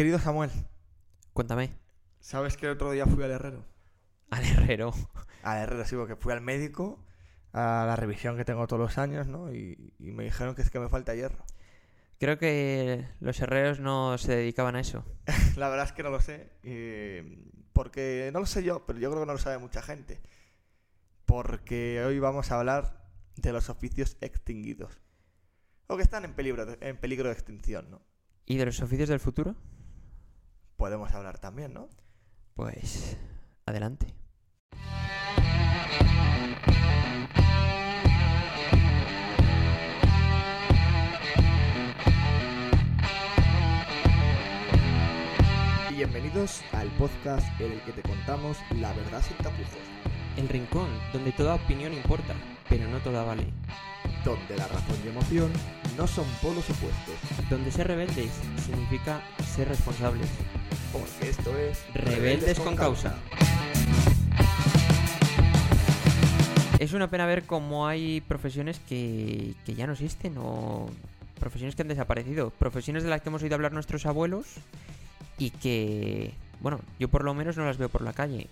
Querido Samuel, Cuéntame. ¿sabes que el otro día fui al herrero? Al herrero. Al herrero, sí, porque fui al médico a la revisión que tengo todos los años, ¿no? Y, y me dijeron que es que me falta hierro. Creo que los herreros no se dedicaban a eso. La verdad es que no lo sé, eh, porque no lo sé yo, pero yo creo que no lo sabe mucha gente. Porque hoy vamos a hablar de los oficios extinguidos. O que están en peligro de, en peligro de extinción, ¿no? ¿Y de los oficios del futuro? Podemos hablar también, ¿no? Pues adelante. Bienvenidos al podcast en el que te contamos la verdad sin tapujos, El rincón, donde toda opinión importa, pero no toda vale. donde la razón y emoción no son polos opuestos, Donde ser rebeldes significa ser responsables. Porque esto es Rebeldes con causa. Es una pena ver cómo hay profesiones que, que ya no existen o profesiones que han desaparecido. Profesiones de las que hemos oído hablar nuestros abuelos y que, bueno, yo por lo menos no las veo por la calle.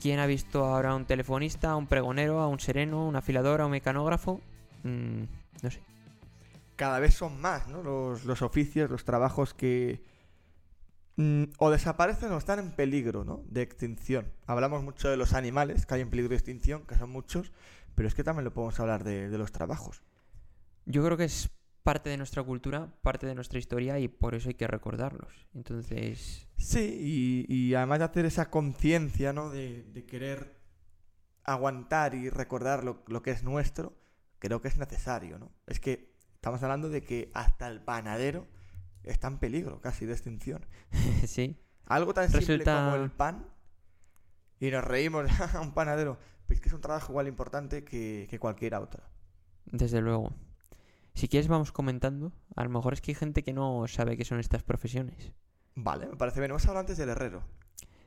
¿Quién ha visto ahora a un telefonista, a un pregonero, a un sereno, a un afilador, a un mecanógrafo? Mm, no sé. cada vez son más ¿no? los, los oficios, los trabajos que mm, o desaparecen o están en peligro ¿no? de extinción. Hablamos mucho de los animales que hay en peligro de extinción, que son muchos, pero es que también lo podemos hablar de, de los trabajos. Yo creo que es parte de nuestra cultura, parte de nuestra historia y por eso hay que recordarlos. Entonces, Sí, y, y además de hacer esa conciencia ¿no? de, de querer aguantar y recordar lo, lo que es nuestro, creo que es necesario. ¿no? Es que estamos hablando de que hasta el panadero está en peligro casi de extinción. sí. Algo tan simple Resulta- como el pan. Y nos reímos, un panadero. Pues que es un trabajo igual importante que, que cualquier otra. Desde luego. Si quieres vamos comentando. A lo mejor es que hay gente que no sabe qué son estas profesiones. Vale, me parece bien. Hemos hablado antes del herrero,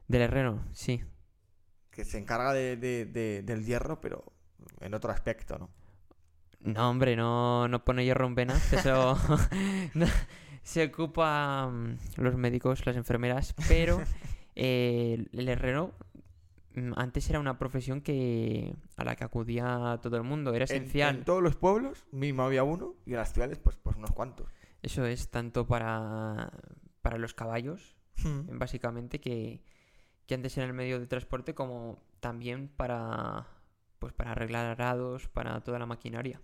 Del herrero, sí. que se encarga de, de- de- del hierro, pero en otro aspecto, ¿no? No, hombre, no, no pone hierro en venas. Eso no, se ocupa mm, los médicos, las enfermeras. Pero eh, el herrero mm, antes era una profesión que a la que acudía todo el mundo. Era En, esencial. en todos los pueblos mismo había uno y en las ciudades pues, pues unos cuantos. Eso es tanto para, para los caballos, Hmm. básicamente, que, que antes era el medio de transporte, como también para, pues para arreglar arados, para toda la maquinaria.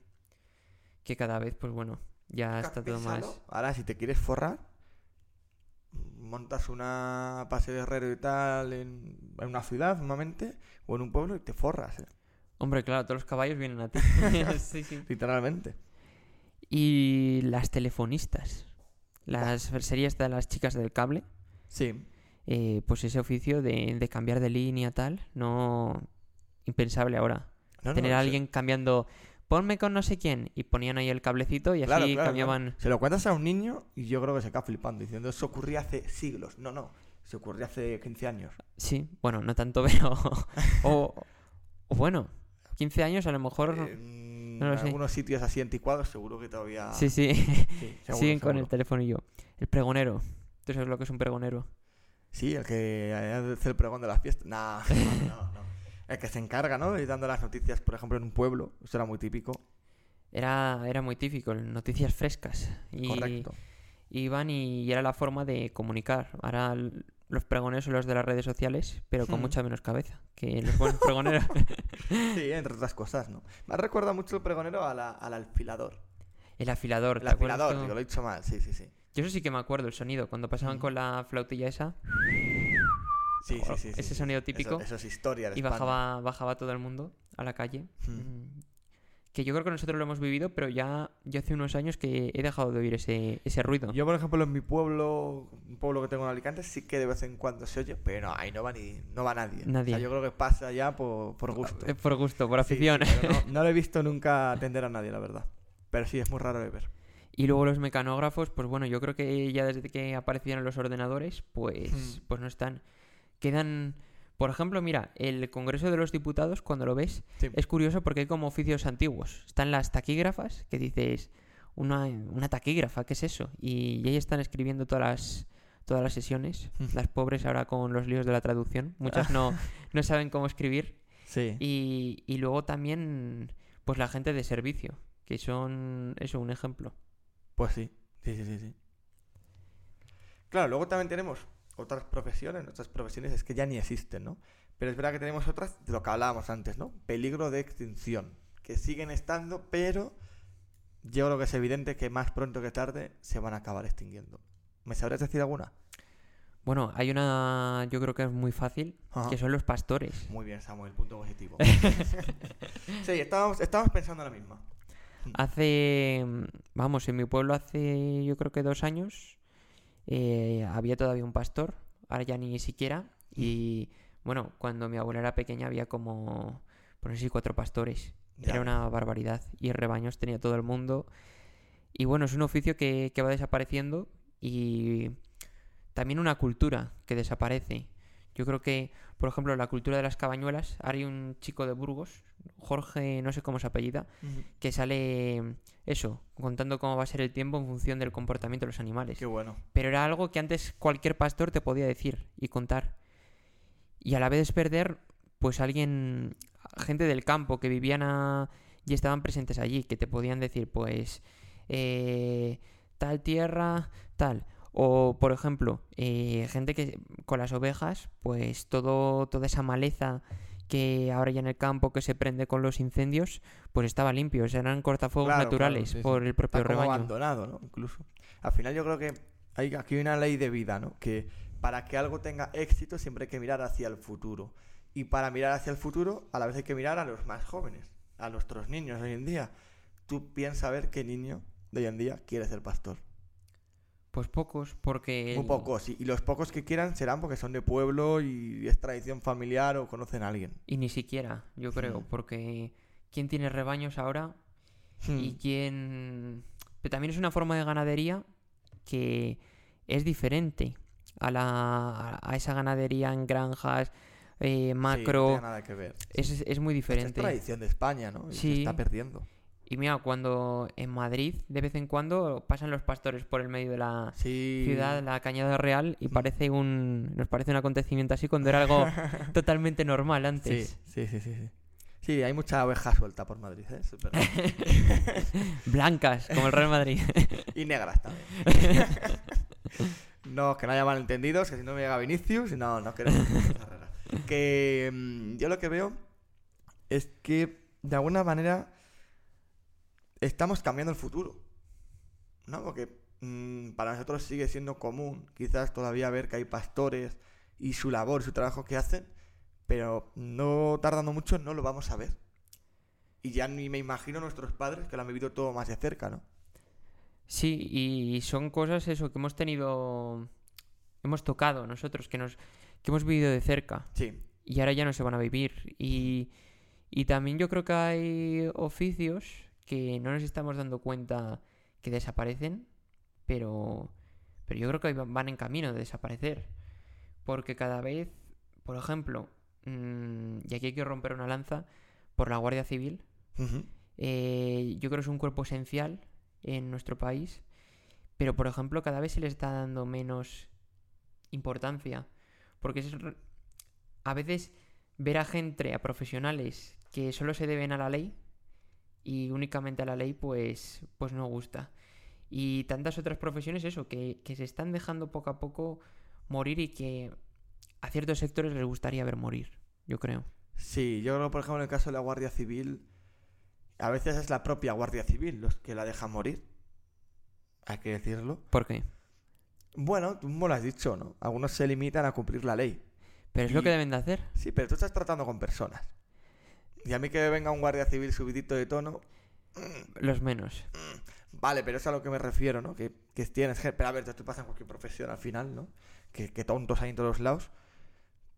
Que cada vez, pues bueno, ya está todo más... Ahora, si te quieres forrar, montas una pase de herrero y tal en, en una ciudad, normalmente, o en un pueblo y te forras, ¿eh? Hombre, claro, todos los caballos vienen a ti. sí, sí. literalmente. Y las telefonistas. Las series de las chicas del cable. Sí. eh, pues ese oficio de, de cambiar de línea tal, no... Impensable ahora. No, no, tener a alguien cambiando, ponme con no sé quién, y ponían ahí el cablecito y así Claro, cambiaban. claro. Se lo cuentas a un niño y yo creo que se queda flipando diciendo eso ocurría hace siglos. No, no, se ocurrió hace 15 años. Sí, bueno, no tanto, pero. o, o bueno, 15 años a lo mejor. En no lo sé. algunos sitios así anticuados seguro que todavía... Sí, sí, Sí, seguro, siguen con el teléfono y yo. El pregonero. ¿Tú sabes lo que es un pregonero? Sí, el que hace el pregón de las fiestas. Nah, no, no, no. El que se encarga, ¿no? Y dando las noticias, por ejemplo, en un pueblo. Eso era muy típico. Era, era muy típico, noticias frescas. Y Correcto. iban y era la forma de comunicar. Ahora los pregoneros son los de las redes sociales, pero con Hmm. mucha menos cabeza que los buenos pregoneros. Sí, entre otras cosas, ¿no? Me recuerda mucho el pregonero a la- al alfilador. el afilador. El ¿te acuerdas afilador, lo he dicho mal, sí, sí, sí. Yo eso sí que me acuerdo, el sonido. Cuando pasaban Mm. con la flautilla esa Sí, sí, Joder, sí, sí, ese sonido típico. Eso, eso es historia de y España. bajaba, bajaba todo el mundo a la calle. Mm. Mm. Que yo creo que nosotros lo hemos vivido, pero ya, ya hace unos años que he dejado de oír ese, ese ruido. Yo, por ejemplo, en mi pueblo, un pueblo que tengo en Alicante, sí que de vez en cuando se oye, pero no, ahí no va ni no va nadie. Nadie. O sea, yo creo que pasa ya por, por gusto. Eh, Por gusto, por afición. no lo he visto nunca atender a nadie, la verdad. Pero sí, es muy raro de ver. Y luego los mecanógrafos, pues bueno, yo creo que ya desde que aparecieron los ordenadores, pues, Hmm. pues no están. Quedan. Por ejemplo, mira, el Congreso de los Diputados, cuando lo ves, Sí. es curioso porque hay como oficios antiguos. Están las taquígrafas, que dices, una, una taquígrafa, ¿qué es eso? Y, y ahí están escribiendo todas las, todas las sesiones. Mm. Las pobres ahora con los líos de la traducción. Muchas no, no saben cómo escribir. Sí. Y, y luego también, pues la gente de servicio, que son, eso, un ejemplo. Pues sí, sí, sí, sí, sí. Claro, luego también tenemos otras profesiones, nuestras profesiones es que ya ni existen, ¿no? Pero es verdad que tenemos otras de lo que hablábamos antes, ¿no? Peligro de extinción, que siguen estando, pero yo creo que es evidente que más pronto que tarde se van a acabar extinguiendo. ¿Me sabrías decir alguna? Bueno, hay una, yo creo que es muy fácil, Ajá. que son los pastores. Muy bien, Samuel, punto positivo. sí, estábamos, estábamos pensando en la misma. Hace, vamos, en mi pueblo hace yo creo que dos años eh, había todavía un pastor, ahora ya ni siquiera. Y bueno, cuando mi abuela era pequeña había como, por no sé si cuatro pastores. Ya Era una barbaridad. Y rebaños tenía todo el mundo. Y bueno, es un oficio que, que va desapareciendo y también una cultura que desaparece. Yo creo que, por ejemplo, la cultura de las cabañuelas, hay un chico de Burgos, Jorge, no sé cómo se apellida, que sale eso, contando cómo va a ser el tiempo en función del comportamiento de los animales. Qué bueno. Pero era algo que antes cualquier pastor te podía decir y contar. Y a la vez perder, pues alguien, gente del campo que vivían a- y estaban presentes allí, que te podían decir, pues, eh, tal tierra, tal. O, por ejemplo, eh, gente que con las ovejas, pues todo, toda esa maleza que ahora ya en el campo que se prende con los incendios, pues estaba limpio, o sea, eran cortafuegos Claro, naturales claro, sí, sí. por el propio Está como rebaño. abandonado, ¿no? Incluso. Al final yo creo que hay aquí hay una ley de vida, ¿no? Que para que algo tenga éxito siempre hay que mirar hacia el futuro. Y para mirar hacia el futuro, a la vez hay que mirar a los más jóvenes, a nuestros niños hoy en día. Tú piensa a ver qué niño de hoy en día quiere ser pastor. Pues pocos, porque... Muy el- pocos, y, y los pocos que quieran serán porque son de pueblo y es tradición familiar o conocen a alguien. Y ni siquiera, yo creo, Hmm. porque ¿quién tiene rebaños ahora? Hmm. Y quién... Pero también es una forma de ganadería que es diferente a, la, a esa ganadería en granjas, eh, Sí, no macro. tiene nada que ver. es, es muy Es diferente. tradición de España, ¿no? Y se está perdiendo. Y mira, cuando en Madrid de vez en cuando pasan los pastores por el medio de la Sí. ciudad, la Cañada Real, y parece un... nos parece un acontecimiento así cuando era algo totalmente normal antes. sí, sí, sí, sí. Sí, hay mucha oveja suelta por Madrid, ¿eh? Verdad. Blancas, como el Real Madrid. y negras también. no, que no haya malentendidos, que si no me llega Vinicius, no, no queremos. Que mm, yo lo que veo es que de alguna manera estamos cambiando el futuro. ¿No? Porque mm, para nosotros sigue siendo común quizás todavía ver que hay pastores y su labor, su trabajo que hacen, pero no tardando mucho no lo vamos a ver. Y ya ni me imagino nuestros padres que lo han vivido todo más de cerca, ¿no? Sí, y son cosas eso que hemos tenido, hemos tocado nosotros, que nos, que hemos vivido de cerca Sí, y ahora ya no se van a vivir. Y, y también yo creo que hay oficios que no nos estamos dando cuenta que desaparecen, pero, pero yo creo que van en camino de desaparecer. Porque cada vez, por ejemplo, mm, y aquí hay que romper una lanza por la Guardia Civil, eh, yo creo que es un cuerpo esencial en nuestro país, pero por ejemplo cada vez se le está dando menos importancia, porque es a veces ver a gente, a profesionales que solo se deben a la ley y únicamente a la ley, pues, pues no gusta. Y tantas otras profesiones, eso, que, que se están dejando poco a poco morir y que a ciertos sectores les gustaría ver morir, yo creo. Sí, yo creo, por ejemplo, en el caso de la Guardia Civil, a veces es la propia Guardia Civil los que la dejan morir. Hay que decirlo. ¿Por qué? Bueno, tú me lo has dicho, ¿no? Algunos se limitan a cumplir la ley. Pero es lo que deben de hacer. Sí, pero tú estás tratando con personas. Y a mí que venga un Guardia Civil subidito de tono, Los menos. vale, pero es a lo que me refiero, ¿no? Que, que tienes gente... Pero a ver, esto pasa en cualquier profesión al final, ¿no? Que, que tontos hay en todos lados.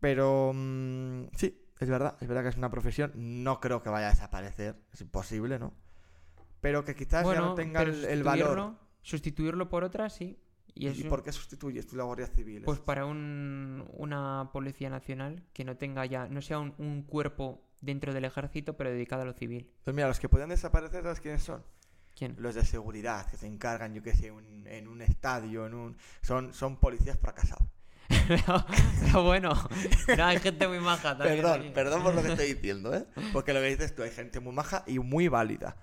Pero mm, sí, es verdad, es verdad que es una profesión. No creo que vaya a desaparecer, es imposible, ¿no? Pero que quizás ya no tenga el, el valor. sustituirlo- por otra, sí. Y, ¿Y, es un- por qué sustituyes tú la Guardia Civil? Pues Es- para un, una policía nacional que no tenga ya, no sea un, un cuerpo dentro del ejército, pero dedicado a lo civil. Pues mira, los que podían desaparecer, ¿sabes quiénes son? ¿Quién? Los de seguridad que se encargan, yo qué sé, un- en un estadio, en un... Son, son policías fracasados. pero, pero bueno, no, hay gente muy maja también. Perdón, perdón por lo que estoy diciendo, ¿eh? Porque lo que dices tú, hay gente muy maja y muy válida.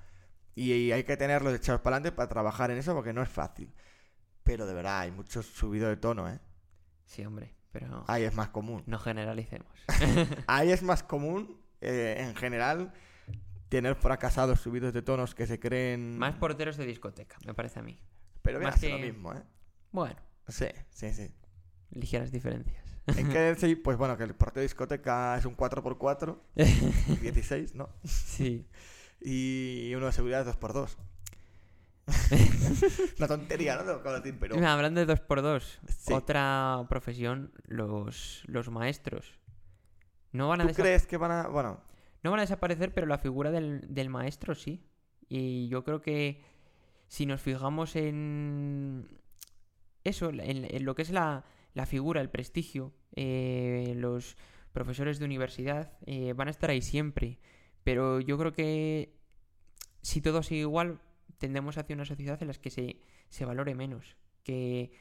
Y, y hay que tenerlos echados para adelante para trabajar en eso porque no es fácil. Pero de verdad, hay mucho subido de tono, ¿eh? Sí, hombre, pero Ahí es más común. no generalicemos. Ahí es más común, eh, en general, tener fracasados subidos de tonos que se creen... Más porteros de discoteca, me parece a mí. Pero más ser lo que- mismo, ¿eh? Bueno, Sí, sí, sí. ligeras diferencias. En que sí, pues bueno, que el portero de discoteca es un 4x4, 16, ¿no? sí. Y uno de seguridad es 2x2. Una tontería, ¿no? Pero... Mira, hablando de 2x2, Sí. otra profesión, los, los maestros. No van, a ¿Tú desa- crees que van a...? Bueno, no van a desaparecer, pero la figura del, del maestro sí. Y yo creo que si nos fijamos en eso, en, en lo que es la, la figura, el prestigio, eh, los profesores de universidad eh, van a estar ahí siempre. Pero yo creo que si todo sigue igual, tendemos hacia una sociedad en la que se, se valore menos. Que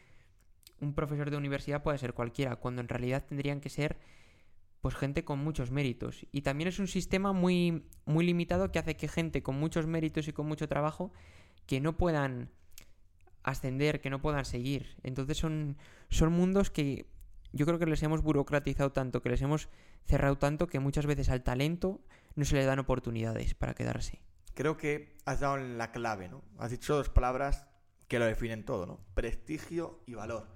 un profesor de universidad puede ser cualquiera, cuando en realidad tendrían que ser pues gente con muchos méritos. Y también es un sistema muy, muy limitado que hace que gente con muchos méritos y con mucho trabajo que no puedan ascender, que no puedan seguir. Entonces son, son mundos que yo creo que les hemos burocratizado tanto, que les hemos cerrado tanto, que muchas veces al talento no se le dan oportunidades para quedarse. creo que has dado la clave, ¿no? Has dicho dos palabras que lo definen todo, ¿no? Prestigio y valor.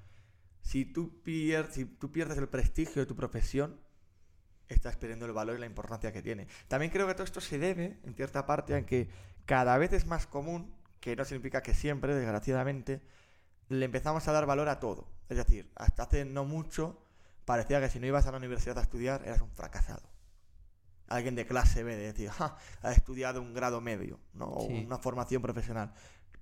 Si tú, pier- si tú pierdes el prestigio de tu profesión, estás perdiendo el valor y la importancia que tiene. También creo que todo esto se debe, en cierta parte, a que cada vez es más común, que no significa que siempre, desgraciadamente, le empezamos a dar valor a todo. Es decir, hasta hace no mucho parecía que si no ibas a la universidad a estudiar eras un fracasado. Alguien de clase B, de decir, "Ja, ha estudiado un grado medio, ¿no? O Sí. una formación profesional.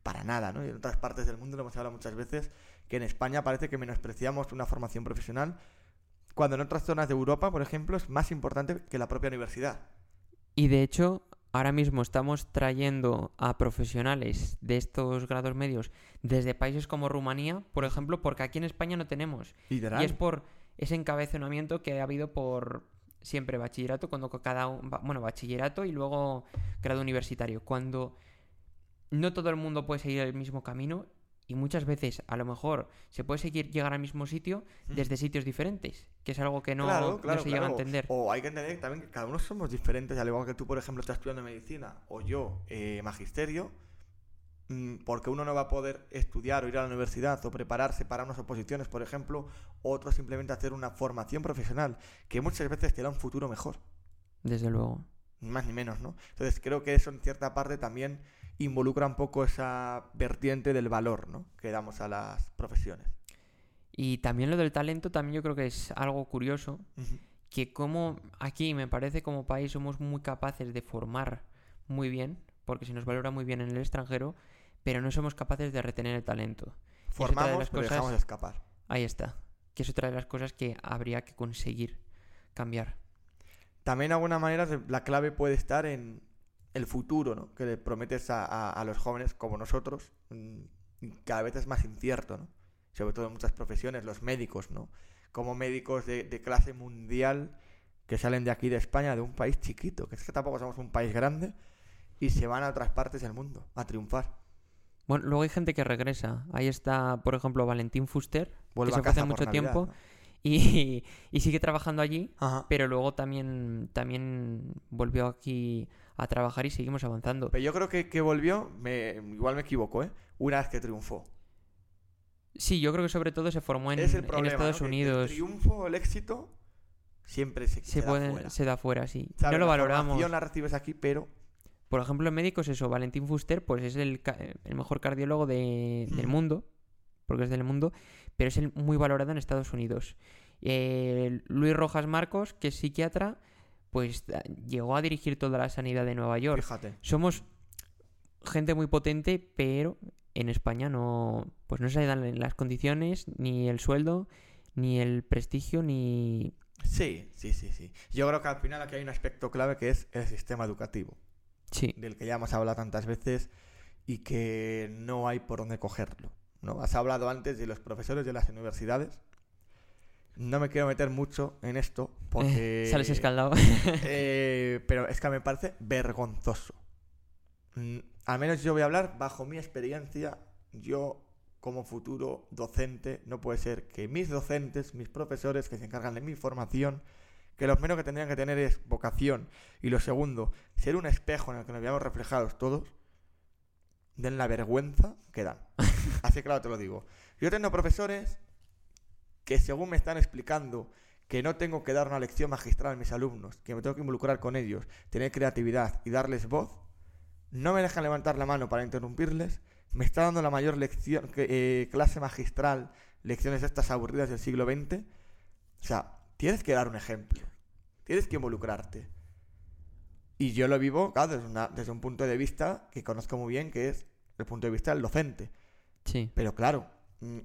Para nada, ¿no? Y en otras partes del mundo lo hemos hablado muchas veces, que en España parece que menospreciamos una formación profesional, cuando en otras zonas de Europa, por ejemplo, es más importante que la propia universidad. Y de hecho, ahora mismo estamos trayendo a profesionales de estos grados medios desde países como Rumanía, por ejemplo, porque aquí en España no tenemos. Literal. Y es por ese encabezonamiento que ha habido por siempre bachillerato, cuando cada bueno, bachillerato y luego grado universitario, cuando no todo el mundo puede seguir el mismo camino y muchas veces a lo mejor se puede seguir llegar al mismo sitio desde sitios diferentes, que es algo que no, claro, no claro, se llega a claro. entender. O hay que entender también que cada uno somos diferentes, al igual que tú, por ejemplo, estás estudiando medicina o yo eh, magisterio, mm, porque uno no va a poder estudiar o ir a la universidad o prepararse para unas oposiciones, por ejemplo, otro simplemente hacer una formación profesional que muchas veces te da un futuro mejor, Desde luego. ni más ni menos, ¿no? Entonces creo que eso en cierta parte también involucra un poco esa vertiente del valor, ¿no? Que damos a las profesiones. Y también lo del talento, también yo creo que es algo curioso, que como aquí me parece como país somos muy capaces de formar muy bien, porque se nos valora muy bien en el extranjero, pero no somos capaces de retener el talento. de Formamos, las pero cosas- dejamos escapar. Ahí está, que es otra de las cosas que habría que conseguir cambiar. También de alguna manera la clave puede estar en el futuro, ¿no? Que le prometes a, a- a los jóvenes como nosotros. mm, Cada vez es más incierto, ¿no? Sobre todo en muchas profesiones, los médicos, ¿no? Como médicos de, de clase mundial que salen de aquí de España, de un país chiquito, que es que tampoco somos un país grande, y se van a otras partes del mundo a triunfar. Bueno, luego hay gente que regresa. Ahí está, por ejemplo, Valentín Fuster, Vuelve que se fue hace mucho Navidad, tiempo ¿no? y, y sigue trabajando allí, Ajá. pero luego también, también volvió aquí a trabajar y seguimos avanzando. Pero yo creo que, que volvió, me, igual me equivoco, ¿eh? Una vez que triunfó. Sí, yo creo que sobre todo se formó en, es el en problema, Estados Unidos. El triunfo, el éxito, siempre se, se, queda puede, fuera. se da fuera, sí. ¿Sabes? No lo La valoramos. la recibes aquí, pero Por ejemplo, en médicos, eso, Valentín Fuster, pues es el, el mejor cardiólogo de- del Mm. mundo, porque es del mundo, pero es el muy valorado en Estados Unidos. Eh, Luis Rojas Marcos, que es psiquiatra, pues llegó a dirigir toda la sanidad de Nueva York. fíjate. Somos gente muy potente, pero en España no, pues no se dan las condiciones, ni el sueldo, ni el prestigio, ni... Sí, sí, sí, sí. Yo creo que al final aquí hay un aspecto clave que es el sistema educativo, Sí, del que ya hemos hablado tantas veces y que no hay por dónde cogerlo. ¿no? Has hablado antes de los profesores de las universidades. No me quiero meter mucho en esto porque... Sales escaldado. eh, pero es que me parece vergonzoso. Mm, al menos yo voy a hablar bajo mi experiencia. Yo, como futuro docente, no puede ser que mis docentes, mis profesores que se encargan de mi formación, que lo primero que tendrían que tener es vocación y lo segundo, ser un espejo en el que nos veamos reflejados todos, den la vergüenza que dan. Así claro te lo digo. Yo tengo profesores que según me están explicando que no tengo que dar una lección magistral a mis alumnos, que me tengo que involucrar con ellos, tener creatividad y darles voz, no me dejan levantar la mano para interrumpirles, me está dando la mayor lección, eh, clase magistral, lecciones estas aburridas del siglo XX. O sea, tienes que dar un ejemplo, tienes que involucrarte. Y yo lo vivo, claro, desde, desde un punto de vista que conozco muy bien, que es el punto de vista del docente. Sí. Pero claro,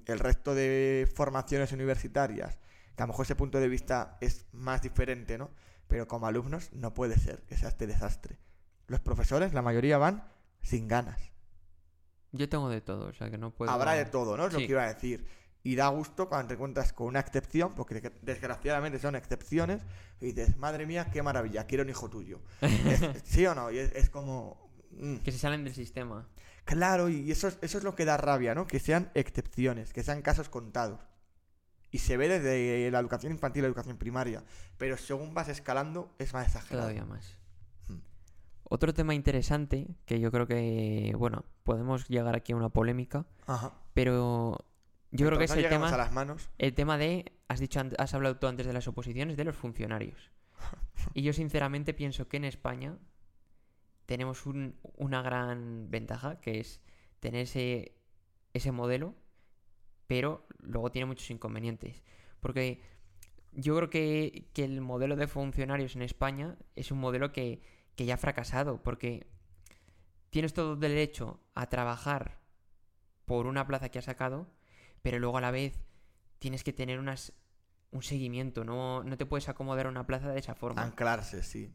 el resto de formaciones universitarias, que a lo mejor ese punto de vista es más diferente, ¿no? Pero como alumnos no puede ser que sea este desastre. Los profesores, la mayoría van sin ganas. Yo tengo de todo, o sea que no puedo... Habrá de todo, ¿no? Es lo Sí. que iba a decir. Y da gusto cuando te encuentras con una excepción, porque de- desgraciadamente son excepciones, y dices, madre mía, qué maravilla, quiero un hijo tuyo. Es- ¿Sí o no? Y es, es como... mm. Que se salen del sistema. Claro, y eso es, eso es lo que da rabia, ¿no? Que sean excepciones, que sean casos contados. Y se ve desde la educación infantil a la educación primaria. Pero según vas escalando, es más exagerado. Todavía más. Hmm. Otro tema interesante, que yo creo que, bueno, podemos llegar aquí a una polémica, Ajá. pero yo creo que es el tema, a las manos. el tema de, has dicho, has hablado tú antes de las oposiciones, de los funcionarios. Y yo sinceramente pienso que en España tenemos un- una gran ventaja, que es tener ese, ese modelo, pero luego tiene muchos inconvenientes. Porque yo creo que, el modelo de funcionarios en España es un modelo que, ya ha fracasado, porque tienes todo derecho a trabajar por una plaza que has sacado, pero luego a la vez tienes que tener unas, un seguimiento, no, no te puedes acomodar a una plaza de esa forma. Anclarse, sí.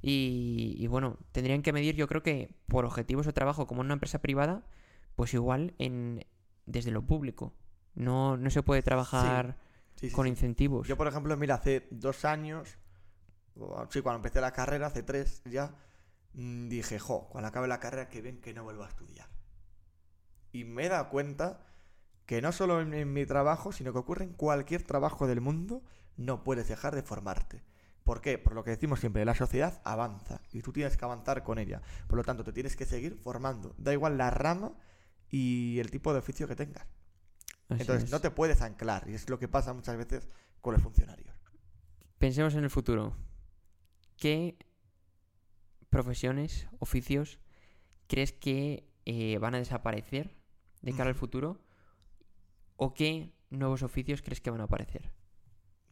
Y, y bueno, tendrían que medir, yo creo que por objetivos de trabajo, como en una empresa privada, pues igual en desde lo público. No, no se puede trabajar Sí, sí, con incentivos. Yo, por ejemplo, mira, hace dos años, o- sí, cuando empecé la carrera, hace tres ya, mm, dije, jo, cuando acabe la carrera, que bien que no vuelvo a estudiar. Y me he dado cuenta que no solo en, en mi trabajo, sino que ocurre en cualquier trabajo del mundo, no puedes dejar de formarte. ¿Por qué? Por lo que decimos siempre, la sociedad avanza y tú tienes que avanzar con ella. Por lo tanto, te tienes que seguir formando. Da igual la rama y el tipo de oficio que tengas. Así Entonces, es. no te puedes anclar. Y es lo que pasa muchas veces con los funcionarios. Pensemos en el futuro. ¿Qué profesiones, oficios, crees que eh, van a desaparecer de cara al futuro? ¿O qué nuevos oficios crees que van a aparecer?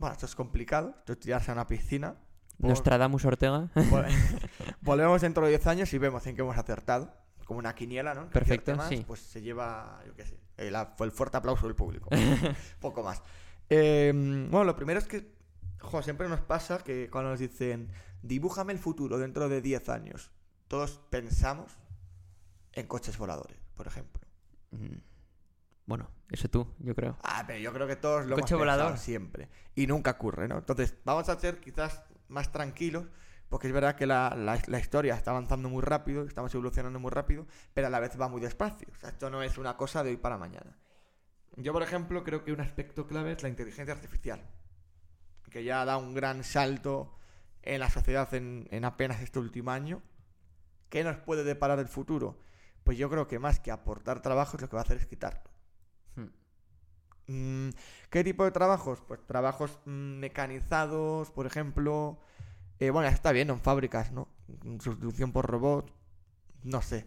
Bueno, esto es complicado. Esto es tirarse a una piscina. Por- Nostradamus Ortega. vol- Volvemos dentro de 10 años y vemos en qué hemos acertado. Como una quiniela, ¿no? Perfecto, más, sí. Pues se lleva, yo qué sé, el, fue el fuerte aplauso del público. Poco más. Eh, bueno, lo primero es que, jo, siempre nos pasa que cuando nos dicen, dibújame el futuro dentro de 10 años, todos pensamos en coches voladores, por ejemplo. Mm, bueno, eso tú, yo creo. Ah, pero yo creo que todos lo Coche hemos pensado volador. siempre. Y nunca ocurre, ¿no? Entonces, vamos a ser quizás más tranquilos, porque es verdad que la, la- la historia está avanzando muy rápido, estamos evolucionando muy rápido, pero a la vez va muy despacio. O sea, esto no es una cosa de hoy para mañana. Yo, por ejemplo, creo que un aspecto clave es la inteligencia artificial, que ya da un gran salto en la sociedad en, en apenas este último año. ¿Qué nos puede deparar el futuro? Pues yo creo que más que aportar trabajos, lo que va a hacer es quitarlo. Mm, ¿Qué tipo de trabajos? Pues trabajos mm, mecanizados, por ejemplo. Eh, bueno, está bien, en fábricas, ¿no? Sustitución por robot. No sé.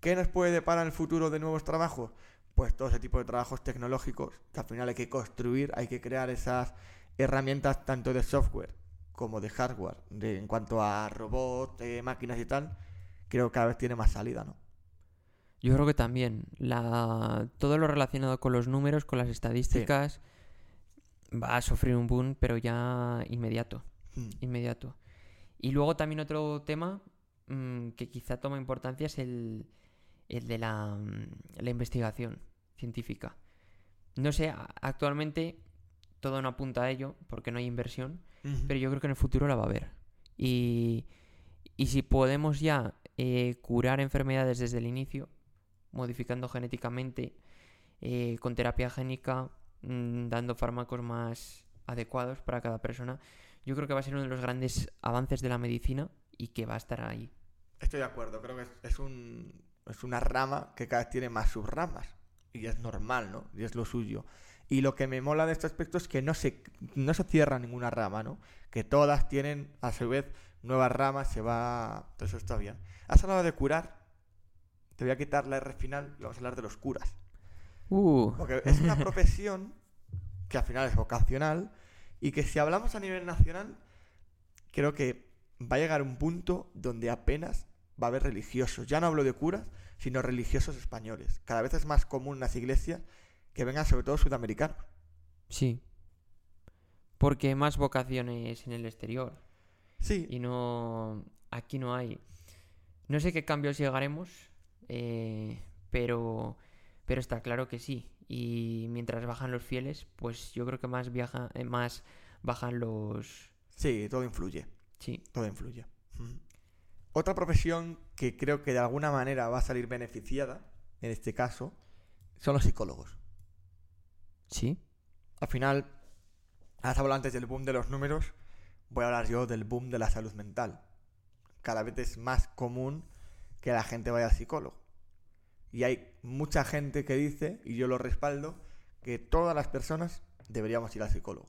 ¿Qué nos puede deparar el futuro de nuevos trabajos? Pues todo ese tipo de trabajos tecnológicos que al final hay que construir, hay que crear esas herramientas tanto de software como de hardware. De, en cuanto a robots, eh, máquinas y tal, creo que cada vez tiene más salida, ¿no? Yo creo que también la todo lo relacionado con los números, con las estadísticas, va a sufrir un boom, pero ya inmediato, Mm. inmediato. Y luego también otro tema mm, que quizá toma importancia es el, el de la, mm, la investigación científica. No sé, actualmente todo no apunta a ello porque no hay inversión, pero yo creo que en el futuro la va a haber. Y, y si podemos ya eh, curar enfermedades desde el inicio, modificando genéticamente, eh, con terapia génica, mm, dando fármacos más adecuados para cada persona, yo creo que va a ser uno de los grandes avances de la medicina y que va a estar ahí. Estoy de acuerdo, creo que es, es un, es una rama que cada vez tiene más subramas. Y es normal, ¿no? Y es lo suyo. Y lo que me mola de este aspecto es que no se, no se cierra ninguna rama, ¿no? Que todas tienen, a su vez, nuevas ramas, se va... Todo eso está bien. Has hablado de curar. Te voy a quitar la R final y vamos a hablar de los curas. Uh, Porque es una profesión que al final es vocacional y que si hablamos a nivel nacional, creo que va a llegar un punto donde apenas va a haber religiosos. Ya no hablo de curas, sino religiosos españoles. Cada vez es más común en las iglesias que vengan sobre todo sudamericanos. sí. Porque hay más vocaciones en el exterior. Sí, Y no. Aquí no hay. No sé qué cambios llegaremos. Eh, pero. Pero está claro que sí. Y mientras bajan los fieles, pues yo creo que más viaja, eh, más bajan los. sí, todo influye. Sí. Todo influye. Otra profesión que creo que de alguna manera va a salir beneficiada, en este caso, son los psicólogos. Sí. Al final, has hablado antes del boom de los números, voy a hablar yo del boom de la salud mental. Cada vez es más común que la gente vaya al psicólogo. Y hay mucha gente que dice, y yo lo respaldo, que todas las personas deberíamos ir al psicólogo.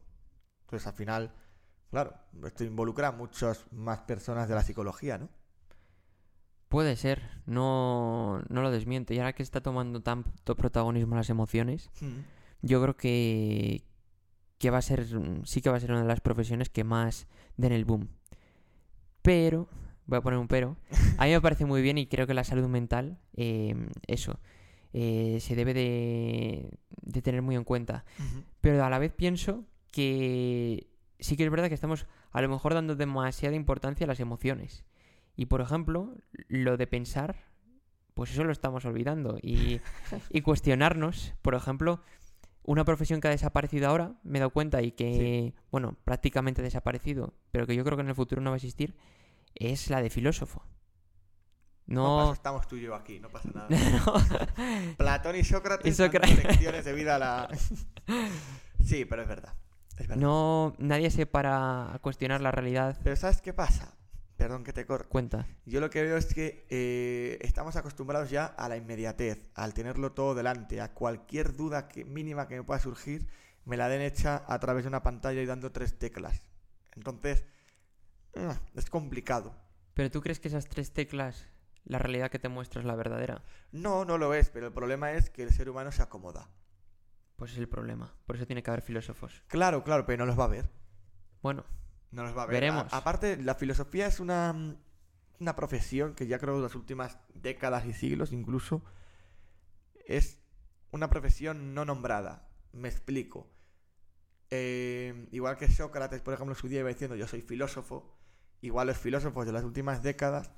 Entonces, al final, claro, esto involucra a muchas más personas de la psicología, ¿no? Puede ser. No, no lo desmiento. Y ahora que está tomando tanto protagonismo las emociones, yo creo que, que va a ser, sí que va a ser una de las profesiones que más den el boom. Pero, voy a poner un pero, a mí me parece muy bien y creo que la salud mental, eh, eso, eh, se debe de, de tener muy en cuenta. Pero a la vez pienso que sí que es verdad que estamos a lo mejor dando demasiada importancia a las emociones. Y por ejemplo, lo de pensar, pues eso lo estamos olvidando. Y, y cuestionarnos, por ejemplo, una profesión que ha desaparecido ahora, me he dado cuenta y que, bueno, prácticamente ha desaparecido, pero que yo creo que en el futuro no va a existir, es la de filósofo. No pasa, No. estamos tú y yo aquí, no pasa nada. no. Platón y Sócrates, Sócrates. lecciones de vida a la... sí, pero es verdad. Es verdad. No, nadie se para a cuestionar la realidad. Pero ¿sabes qué pasa? Perdón que te corte. Cuenta. Yo lo que veo es que eh, estamos acostumbrados ya a la inmediatez, al tenerlo todo delante, a cualquier duda que, mínima que me pueda surgir, me la den hecha a través de una pantalla y dando tres teclas. Entonces, es complicado. Pero tú crees que esas tres teclas, la realidad que te muestra es la verdadera? No, no lo es, pero el problema es que el ser humano se acomoda. Pues es el problema. Por eso tiene que haber filósofos. Claro, claro, pero no los va a ver. Bueno, No los va a ver. Veremos. A- aparte, la filosofía es una, una profesión que ya creo en las últimas décadas y siglos incluso es una profesión no nombrada. Me explico. Eh, igual que Sócrates, por ejemplo, en su día iba diciendo yo soy filósofo, igual los filósofos de las últimas décadas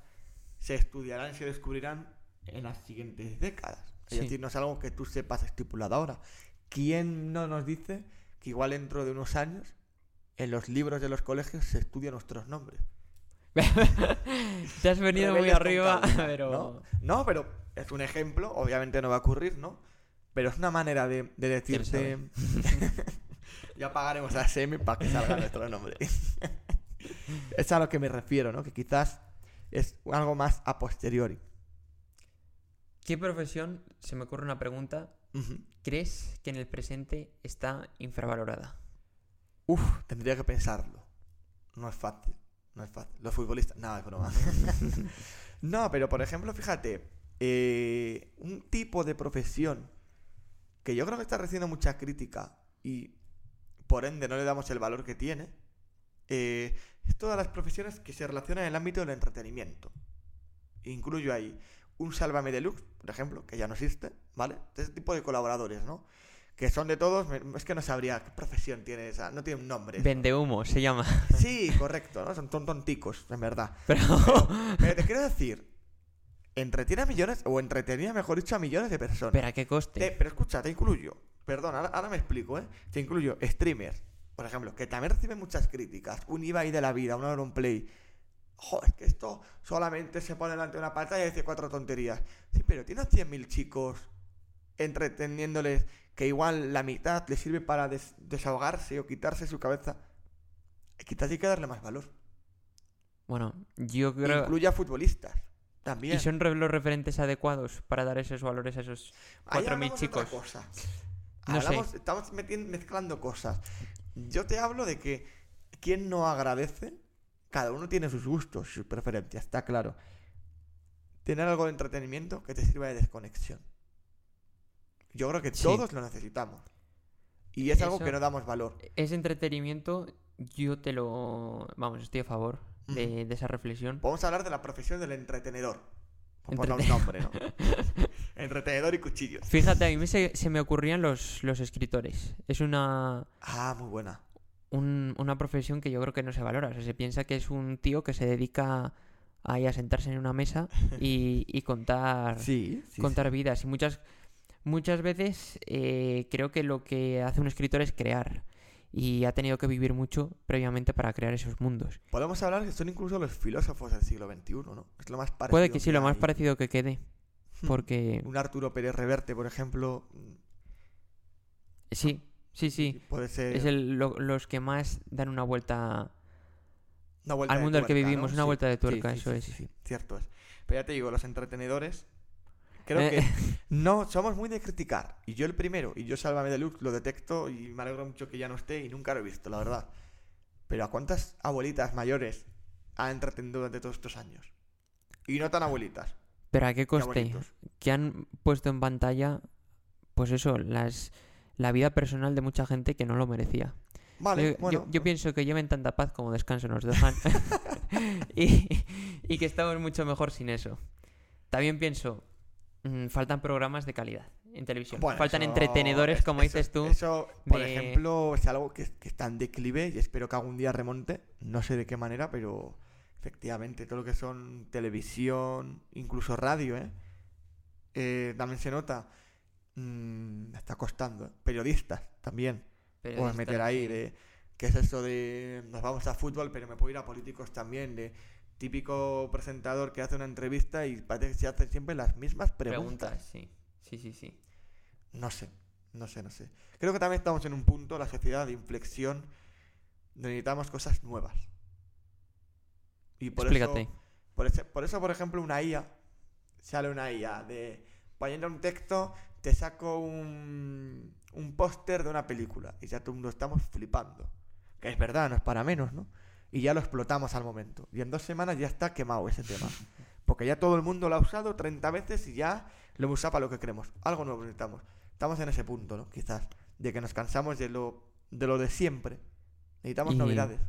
se estudiarán y se descubrirán en las siguientes décadas. Es Sí. decir, no es algo que tú sepas estipulado ahora. ¿Quién no nos dice que igual dentro de unos años en los libros de los colegios se estudian nuestros nombres? te has venido muy arriba, pero... ¿no? No, pero es un ejemplo, obviamente no va a ocurrir, ¿no? Pero es una manera de, de decirte... ya pagaremos a SEMI para que salga nuestro nombre. Es a lo que me refiero, ¿no? Que quizás es algo más a posteriori. ¿Qué profesión, se me ocurre una pregunta, crees que en el presente está infravalorada? Uf, tendría que pensarlo. No es fácil. No es fácil. Los futbolistas. No, es broma. no, pero por ejemplo, fíjate. eh, un tipo de profesión que yo creo que está recibiendo mucha crítica y por ende no le damos el valor que tiene. Eh, es todas las profesiones que se relacionan en el ámbito del entretenimiento. Incluyo ahí un Sálvame Deluxe, por ejemplo, que ya no existe, ¿vale? Ese tipo de colaboradores, ¿no? Que son de todos, es que no sabría qué profesión tiene esa, no tiene un nombre. Vende humo, se llama. Sí, correcto, ¿no? Son ton- tonticos, en verdad. Pero... Pero te quiero decir, entretiene a millones, o entretenía, mejor dicho, a millones de personas. ¿Pero a qué coste? Te- pero escucha, te incluyo. Perdón, ahora, ahora me explico, ¿eh? Te incluyo streamers, por ejemplo, que también reciben muchas críticas. Un Ibai de la vida, un Auronplay. Joder, es que esto solamente se pone delante de una pantalla y dice cuatro tonterías. Sí, pero tiene a 100.000 chicos entreteniéndoles que igual la mitad les sirve para des- desahogarse o quitarse su cabeza. Quizás hay que darle más valor. Bueno, yo creo... Incluye a futbolistas. También. ¿Y son los referentes adecuados para dar esos valores a esos Ahí 4.000 hablamos de otra chicos? cosa. No sé. Estamos mezclando cosas. Yo te hablo de que quien no agradece, cada uno tiene sus gustos, sus preferencias, está claro. Tener algo de entretenimiento que te sirva de desconexión. Yo creo que Sí. todos lo necesitamos. Y es algo que no damos valor. Ese entretenimiento, yo te lo... Vamos, estoy a favor de, de esa reflexión. Vamos a hablar de la profesión del entretenedor. Por poner un nombre, ¿no? entretenedor y cuchillos. Fíjate, a mí se, se me ocurrían los, los escritores. Es una, Ah, muy buena. un- una profesión que yo creo que no se valora. O sea, se piensa que es un tío que se dedica ahí a sentarse en una mesa y, y contar, Sí, sí, contar vidas. Y muchas, muchas veces eh, creo que lo que hace un escritor es crear. Y ha tenido que vivir mucho previamente para crear esos mundos. Podemos hablar que son incluso los filósofos del siglo XXI, ¿no? Es lo más parecido. Puede que sí, lo más parecido que quede. Hmm. Porque Un Arturo Pérez Reverte, por ejemplo, sí, sí, sí. puede ser Es el- lo- los que más dan una vuelta una vuelta al mundo al que vivimos, ¿no? una Sí, vuelta de tuerca, sí, eso sí, es. sí, sí, cierto es. Pero ya te digo, los entretenedores, creo Eh, que no somos muy de criticar. Y yo el primero, y yo Sálvame de Luz lo detecto y me alegro mucho que ya no esté y nunca lo he visto, la verdad. Pero ¿a cuántas abuelitas mayores ha entretenido durante todos estos años? Y no tan abuelitas. Pero a qué coste? abuelitos. Que han puesto en pantalla, pues eso, las la vida personal de mucha gente que no lo merecía. Vale, yo, bueno. yo pienso que lleven tanta paz como descanso nos dejan. y, y que estamos mucho mejor sin eso. También pienso, mm, faltan programas de calidad en televisión. Bueno, faltan eso- entretenedores, es- como eso- dices tú. Eso, por de- ejemplo, es algo que, que está en declive y espero que algún día remonte. No sé de qué manera, pero efectivamente, todo lo que son televisión, incluso radio, ¿eh? Eh, también se nota. Mm, está costando. ¿eh? Periodistas también. Puedes Periodistas, meter ahí de. ¿Qué es eso de. Nos vamos a fútbol, pero me puedo ir a políticos también? De típico presentador que hace una entrevista y parece que se hacen siempre las mismas preguntas. Preguntas, sí. Sí, sí, sí. No sé, no sé, no sé. Creo que también estamos en un punto, la sociedad, de inflexión, donde necesitamos cosas nuevas. Y por Explícate. Eso, por, ese- por eso, por ejemplo, una IA, sale una IA de poniendo un texto, te saco un, un póster de una película y ya todo el mundo estamos flipando. Que es verdad, no es para menos, ¿no? Y ya lo explotamos al momento. Y en dos semanas ya está quemado ese tema. Porque ya todo el mundo lo ha usado 30 veces y ya lo hemos usado para lo que queremos. Algo nuevo necesitamos. Estamos en ese punto, ¿no? Quizás. De que nos cansamos de lo de, lo de siempre. Necesitamos Y- novedades.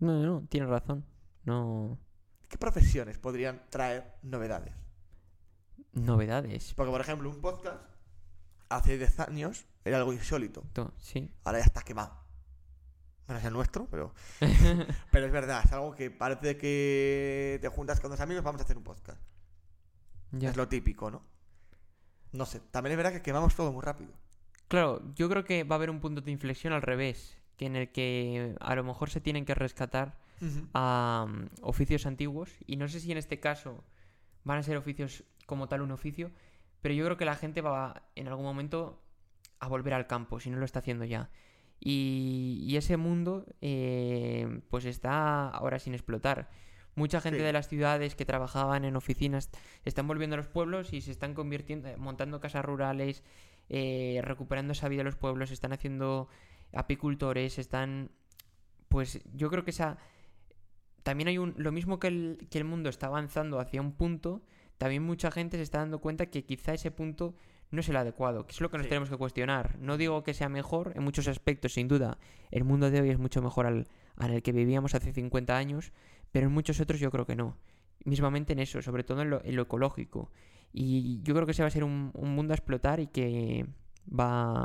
No, no, no, tienes razón. No. ¿Qué profesiones podrían traer novedades? Novedades. Porque, por ejemplo, un podcast hace 10 años era algo insólito. To- Sí. Ahora ya está quemado. Bueno, es el nuestro, pero. Pero es verdad, es algo que parece que te juntas con dos amigos, vamos a hacer un podcast. Ya. Es lo típico, ¿no? No sé, también es verdad que quemamos todo muy rápido. Claro, yo creo que va a haber un punto de inflexión al revés, que en el que a lo mejor se tienen que rescatar a mm, oficios antiguos y no sé si en este caso van a ser oficios como tal un oficio, pero yo creo que la gente va en algún momento a volver al campo, si no lo está haciendo ya. Y, y ese mundo eh, pues está ahora sin explotar. Mucha gente Sí. de las ciudades que trabajaban en oficinas están volviendo a los pueblos y se están convirtiendo, montando casas rurales, eh, recuperando esa vida de los pueblos, están haciendo apicultores, están... Pues yo creo que esa... También hay un... Lo mismo que el, que el mundo está avanzando hacia un punto, también mucha gente se está dando cuenta que quizá ese punto no es el adecuado, que es lo que nos Sí. tenemos que cuestionar. No digo que sea mejor, en muchos aspectos, sin duda, el mundo de hoy es mucho mejor al, al que vivíamos hace 50 años, pero en muchos otros yo creo que no. Mismamente en eso, sobre todo en lo, en lo ecológico. Y yo creo que ese va a ser un, un mundo a explotar y que va,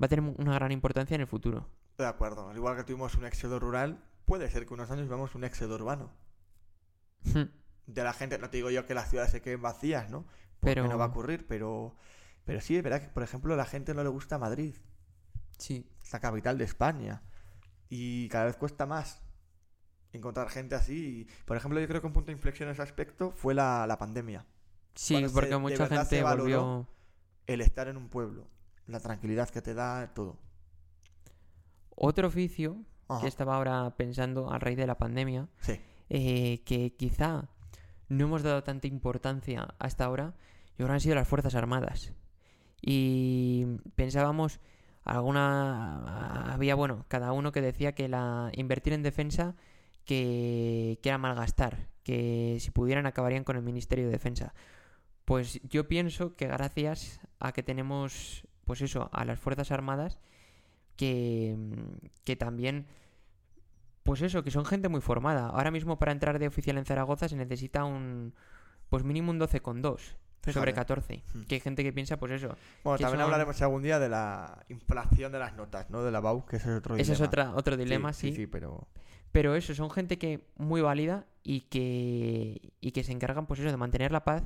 va a tener una gran importancia en el futuro. De acuerdo, al igual que tuvimos un éxodo rural, puede ser que unos años veamos un éxodo urbano. de la gente. No te digo yo que las ciudades se queden vacías, ¿no? Porque Pero- no va a ocurrir, pero, pero sí, es verdad que, por ejemplo, a la gente no le gusta Madrid, Sí. es la capital de España. Y cada vez cuesta más encontrar gente así. Y, por ejemplo, yo creo que un punto de inflexión en ese aspecto fue la, la pandemia. Sí, Cuando porque mucha gente volvió... El estar en un pueblo, la tranquilidad que te da, todo. Otro oficio Ajá. que estaba ahora pensando a raíz de la pandemia, Sí. eh, que quizá no hemos dado tanta importancia hasta ahora, yo creo que han sido las Fuerzas Armadas. Y pensábamos, alguna había, bueno, cada uno que decía que la invertir en defensa que, que era malgastar, que si pudieran acabarían con el Ministerio de Defensa. Pues yo pienso que gracias a que tenemos, pues eso, a las Fuerzas Armadas, que, que también pues eso, que son gente muy formada. Ahora mismo para entrar de oficial en Zaragoza se necesita un, pues mínimo un 12,2 sobre Fíjate. 14. Hmm. Que hay gente que piensa, pues eso. Bueno, también son- hablaremos algún día de la inflación de las notas, ¿no? De la BAU, que ese es otro Ese es dilema. otra, otro dilema, sí, Sí, sí, pero... Pero eso, son gente que muy válida y que, y que se encargan, pues eso, de mantener la paz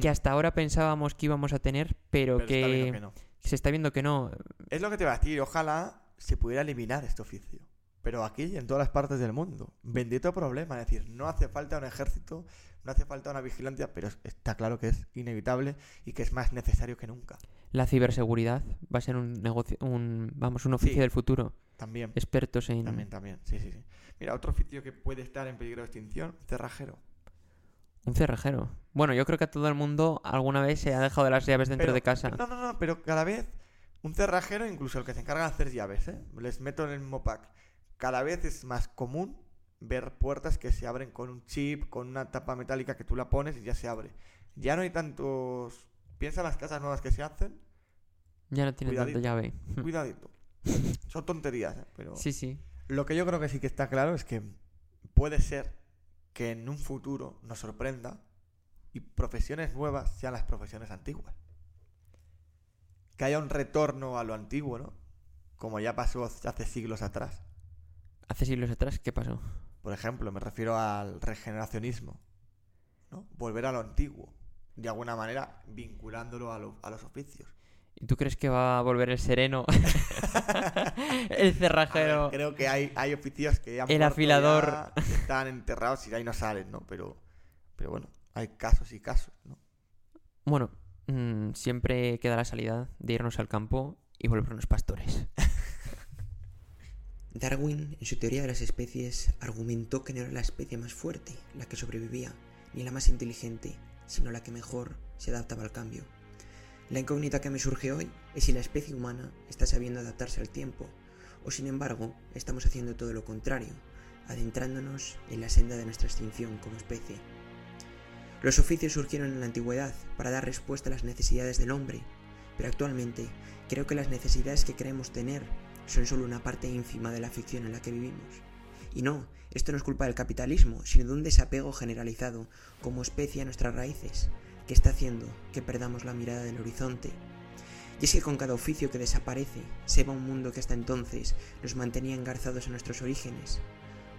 que Hmm. hasta ahora pensábamos que íbamos a tener, pero, Pero que, está viendo que no. Se está viendo que no. Es lo que te iba a decir, ojalá se pudiera eliminar este oficio. Pero aquí y en todas las partes del mundo. Bendito problema, es decir, no hace falta un ejército, no hace falta una vigilancia, pero es- está claro que es inevitable y que es más necesario que nunca. La ciberseguridad va a ser un negocio, un, vamos, un oficio Sí. del futuro. También, Expertos en... también, también. Sí, sí, sí. Mira, otro oficio que puede estar en peligro de extinción, cerrajero. Un cerrajero. Bueno, yo creo que a todo el mundo alguna vez se ha dejado las llaves dentro Pero- de casa. No, no, no, pero cada vez un cerrajero, incluso el que se encarga de hacer llaves, ¿eh? les meto en el mismo pack. Cada vez es más común ver puertas que se abren con un chip, con una tapa metálica que tú la pones y ya se abre. Ya no hay tantos. Piensa en las casas nuevas que se hacen, Ya no tienen tanta Cuidadito. llave. cuidadito. Son tonterías, ¿eh? pero Sí, sí. lo que yo creo que sí que está claro es que puede ser que en un futuro nos sorprenda y profesiones nuevas sean las profesiones antiguas. Que haya un retorno a lo antiguo, ¿no? Como ya pasó hace siglos atrás. Hace siglos atrás, ¿qué pasó? Por ejemplo, me refiero al regeneracionismo. ¿no? Volver a lo antiguo. De alguna manera vinculándolo a, lo- a los oficios. ¿Y tú crees que va a volver el sereno? el cerrajero. ver, creo que hay, hay oficios que ya han El afilador. ya están enterrados y de ahí no salen, ¿no? Pero, pero bueno, hay casos y casos, ¿no? Bueno, mm, siempre queda la salida de irnos al campo y volvernos pastores. Darwin, en su teoría de las especies, argumentó que no era la especie más fuerte la que sobrevivía, ni la más inteligente, sino la que mejor se adaptaba al cambio. La incógnita que me surge hoy es si la especie humana está sabiendo adaptarse al tiempo, o sin embargo estamos haciendo todo lo contrario, adentrándonos en la senda de nuestra extinción como especie. Los oficios surgieron en la antigüedad para dar respuesta a las necesidades del hombre, pero actualmente creo que las necesidades que creemos tener son solo una parte ínfima de la ficción en la que vivimos. Y no, esto no es culpa del capitalismo, sino de un desapego generalizado como especie a nuestras raíces, que está haciendo que perdamos la mirada del horizonte. Y es que con cada oficio que desaparece, se va un mundo que hasta entonces nos mantenía engarzados a nuestros orígenes.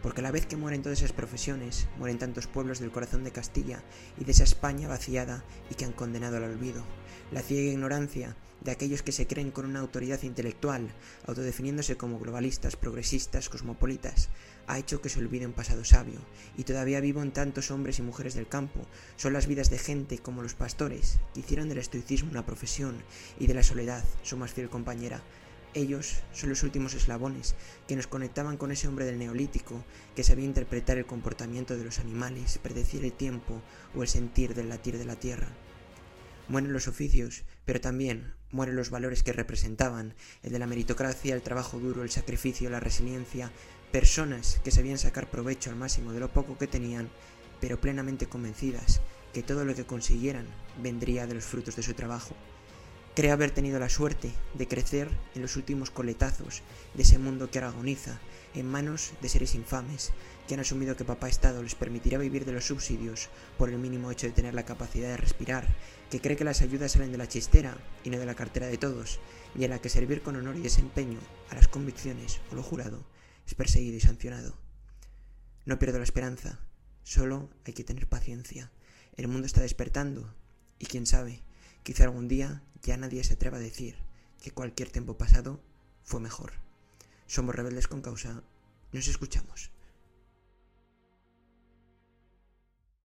Porque a la vez que mueren todas esas profesiones, mueren tantos pueblos del corazón de Castilla y de esa España vaciada y que han condenado al olvido. La ciega ignorancia de aquellos que se creen con una autoridad intelectual, autodefiniéndose como globalistas, progresistas, cosmopolitas, ha hecho que se olvide un pasado sabio, y todavía vivo en tantos hombres y mujeres del campo, son las vidas de gente como los pastores, que hicieron del estoicismo una profesión, y de la soledad su más fiel compañera. Ellos son los últimos eslabones que nos conectaban con ese hombre del neolítico que sabía interpretar el comportamiento de los animales, predecir el tiempo o el sentir del latir de la tierra. Mueren los oficios, pero también mueren los valores que representaban, el de la meritocracia, el trabajo duro, el sacrificio, la resiliencia, personas que sabían sacar provecho al máximo de lo poco que tenían, pero plenamente convencidas que todo lo que consiguieran vendría de los frutos de su trabajo. Creo haber tenido la suerte de crecer en los últimos coletazos de ese mundo que agoniza, en manos de seres infames, que han asumido que papá Estado les permitirá vivir de los subsidios por el mínimo hecho de tener la capacidad de respirar, que cree que las ayudas salen de la chistera y no de la cartera de todos, y en la que servir con honor y desempeño a las convicciones o lo jurado es perseguido y sancionado. No pierdo la esperanza, Solo hay que tener paciencia. El mundo está despertando y quién sabe, quizá algún día ya nadie se atreva a decir que cualquier tiempo pasado fue mejor. Somos rebeldes con causa. Nos escuchamos.